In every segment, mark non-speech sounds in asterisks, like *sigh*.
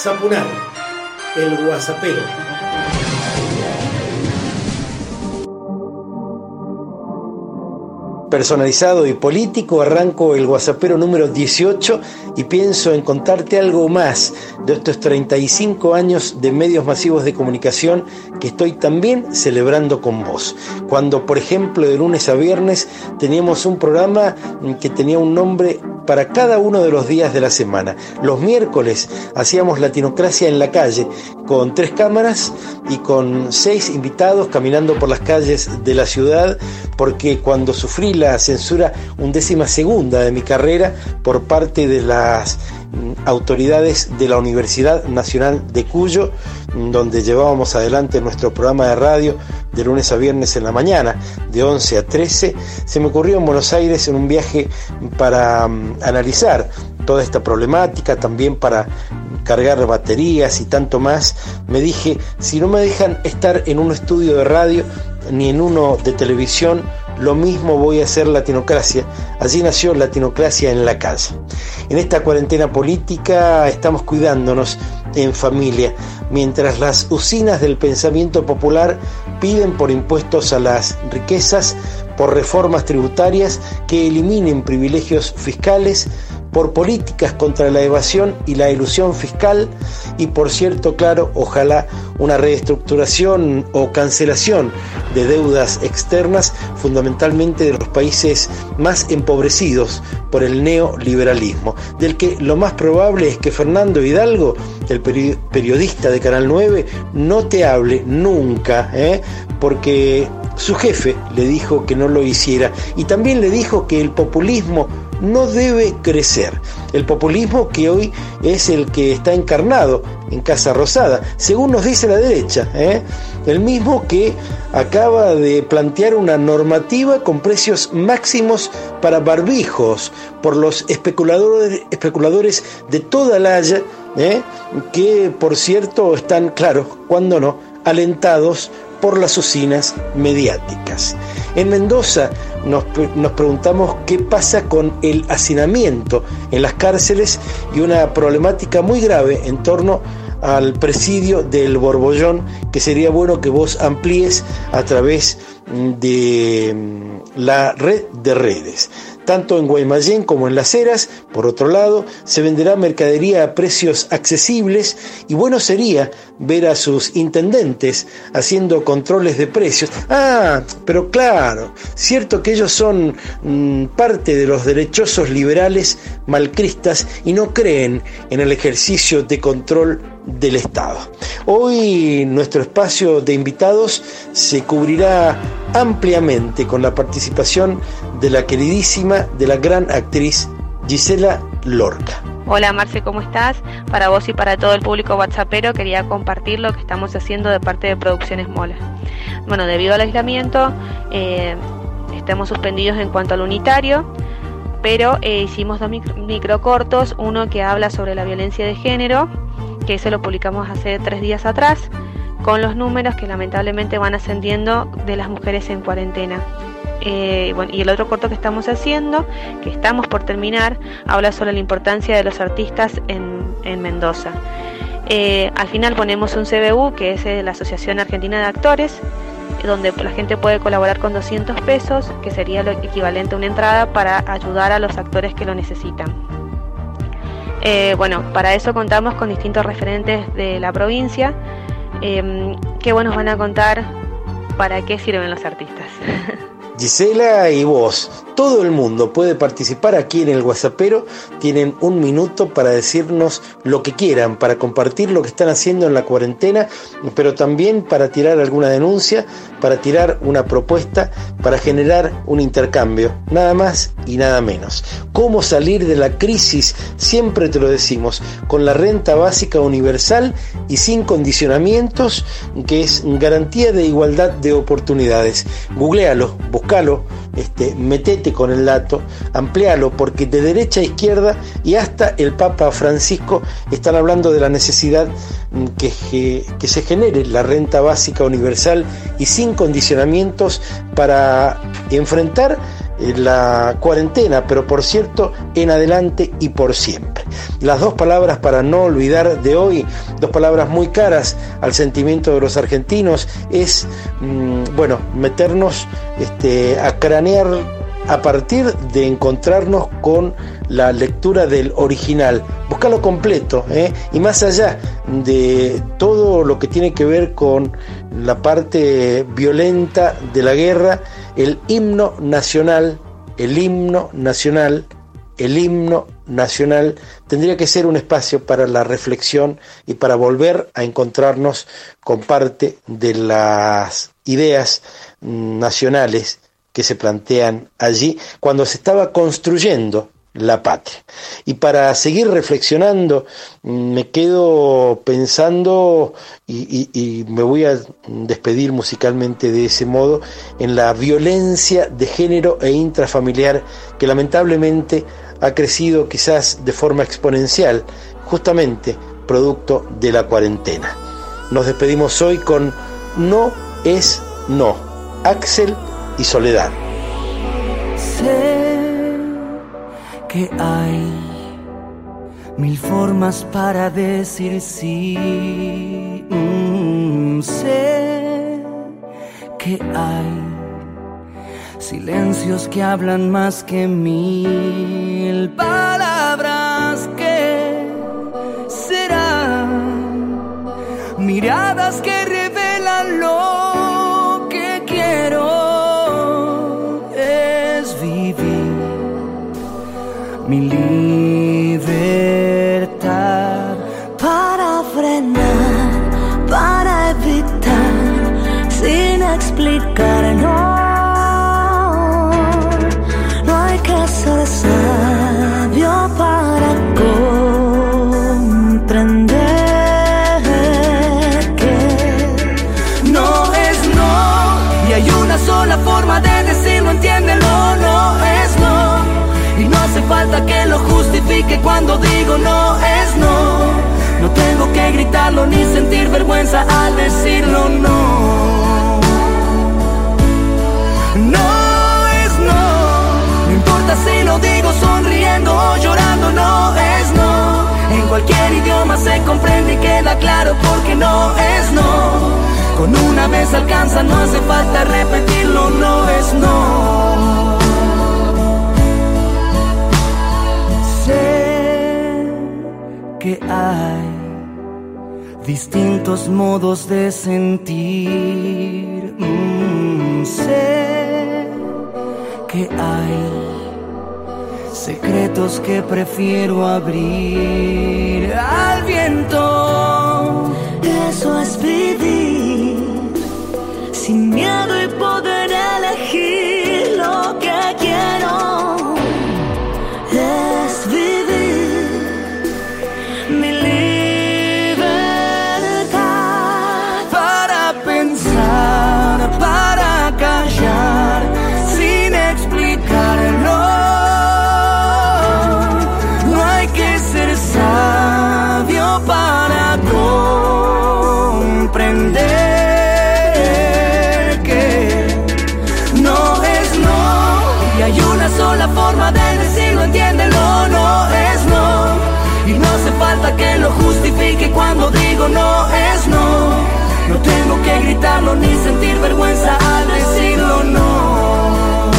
Zapunar, el guasapero. personalizado y político, arranco el WhatsAppero número 18 y pienso en contarte algo más de estos 35 años de medios masivos de comunicación que estoy también celebrando con vos. Cuando, por ejemplo, de lunes a viernes teníamos un programa que tenía un nombre para cada uno de los días de la semana. Los miércoles hacíamos Latinocracia en la calle, con tres cámaras y con seis invitados caminando por las calles de la ciudad, porque cuando sufrí la censura undécima segunda de mi carrera por parte de las autoridades de la Universidad Nacional de Cuyo, donde llevábamos adelante nuestro programa de radio de lunes a viernes en la mañana, de 11 a 13, se me ocurrió en Buenos Aires en un viaje para mm, analizar toda esta problemática, también para cargar baterías y tanto más, me dije, si no me dejan estar en un estudio de radio ni en uno de televisión, lo mismo voy a hacer Latinocracia. Allí nació Latinocracia en la casa. En esta cuarentena política estamos cuidándonos en familia, mientras las usinas del pensamiento popular piden por impuestos a las riquezas, por reformas tributarias que eliminen privilegios fiscales, por políticas contra la evasión y la ilusión fiscal y por cierto, claro, ojalá una reestructuración o cancelación de deudas externas, fundamentalmente de los países más empobrecidos por el neoliberalismo, del que lo más probable es que Fernando Hidalgo, el periodista de Canal 9, no te hable nunca, ¿eh? porque su jefe le dijo que no lo hiciera y también le dijo que el populismo no debe crecer. El populismo que hoy es el que está encarnado en Casa Rosada, según nos dice la derecha, ¿eh? el mismo que acaba de plantear una normativa con precios máximos para barbijos por los especuladores, especuladores de toda la Haya, ¿eh? que por cierto están, claro, cuando no, alentados por las usinas mediáticas. En Mendoza nos, nos, preguntamos qué pasa con el hacinamiento en las cárceles y una problemática muy grave en torno al presidio del Borbollón que sería bueno que vos amplíes a través de mm, la red de redes. Tanto en Guaymallén como en Las Heras, por otro lado, se venderá mercadería a precios accesibles y bueno sería ver a sus intendentes haciendo controles de precios. Ah, pero claro, cierto que ellos son mm, parte de los derechosos liberales malcristas y no creen en el ejercicio de control del Estado. Hoy nuestro espacio de invitados se cubrirá ampliamente con la participación de la queridísima, de la gran actriz Gisela Lorca. Hola Marce, ¿cómo estás? Para vos y para todo el público whatsappero quería compartir lo que estamos haciendo de parte de Producciones Mola. Bueno, debido al aislamiento, eh, estamos suspendidos en cuanto al unitario, pero eh, hicimos dos microcortos, uno que habla sobre la violencia de género que ese lo publicamos hace tres días atrás, con los números que lamentablemente van ascendiendo de las mujeres en cuarentena. Eh, y el otro corto que estamos haciendo, que estamos por terminar, habla sobre la importancia de los artistas en, Mendoza. Eh, al final ponemos un CBU, que es eh, la Asociación Argentina de Actores, donde la gente puede colaborar con 200 pesos, que sería lo equivalente a una entrada para ayudar a los actores que lo necesitan. Bueno, para eso contamos con distintos referentes de la provincia que bueno, nos van a contar para qué sirven los artistas. *laughs* Gisela y vos, todo el mundo puede participar aquí en el WhatsAppero. Tienen un minuto para decirnos lo que quieran, para compartir lo que están haciendo en la cuarentena, pero también para tirar alguna denuncia, para tirar una propuesta, para generar un intercambio. Nada más y nada menos. ¿Cómo salir de la crisis? Siempre te lo decimos, con la renta básica universal y sin condicionamientos, que es garantía de igualdad de oportunidades. Googlealo, buscalo, este, metete con el dato, amplialo, porque de derecha a izquierda y hasta el Papa Francisco están hablando de la necesidad mm, que, se genere la renta básica universal y sin condicionamientos para enfrentar la cuarentena, pero por cierto, en adelante y por siempre. Las dos palabras para no olvidar de hoy, dos palabras muy caras al sentimiento de los argentinos, es, mm, bueno, meternos este, a cranear a partir de encontrarnos con la lectura del original, buscarlo completo, ¿eh? y más allá de todo lo que tiene que ver con la parte violenta de la guerra, el himno nacional, el himno nacional, el himno nacional tendría que ser un espacio para la reflexión y para volver a encontrarnos con parte de las ideas nacionales que se plantean allí. Cuando se estaba construyendo la patria. Y para seguir reflexionando, mm, me quedo pensando y, me voy a despedir musicalmente de ese modo en la violencia de género e intrafamiliar que lamentablemente ha crecido quizás de forma exponencial, justamente producto de la cuarentena. Nos despedimos hoy con No es No, Axel y soledad. Que hay mil formas para decir sí. Mm, sé que hay silencios que hablan más que mil lo justifique cuando digo no es no. No tengo que gritarlo ni sentir vergüenza al decirlo no. No es no. No importa si lo digo sonriendo o llorando, no es no. En cualquier idioma se comprende y queda claro porque no es no. Con una vez alcanza, no hace falta repetirlo, distintos modos de sentir. Mm, sé que hay secretos que prefiero abrir al viento. Eso es vivir sin miedo y poder ni sentir vergüenza al decirlo no.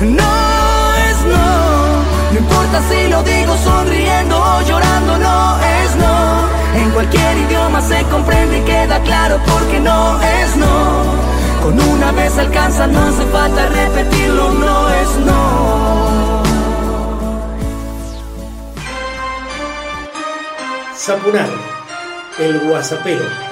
No es no. No importa si lo digo sonriendo o llorando, no es no. En cualquier idioma se comprende y queda claro porque no es no. Con una vez alcanza, no hace falta repetirlo, no es no. Sapunar el guasapero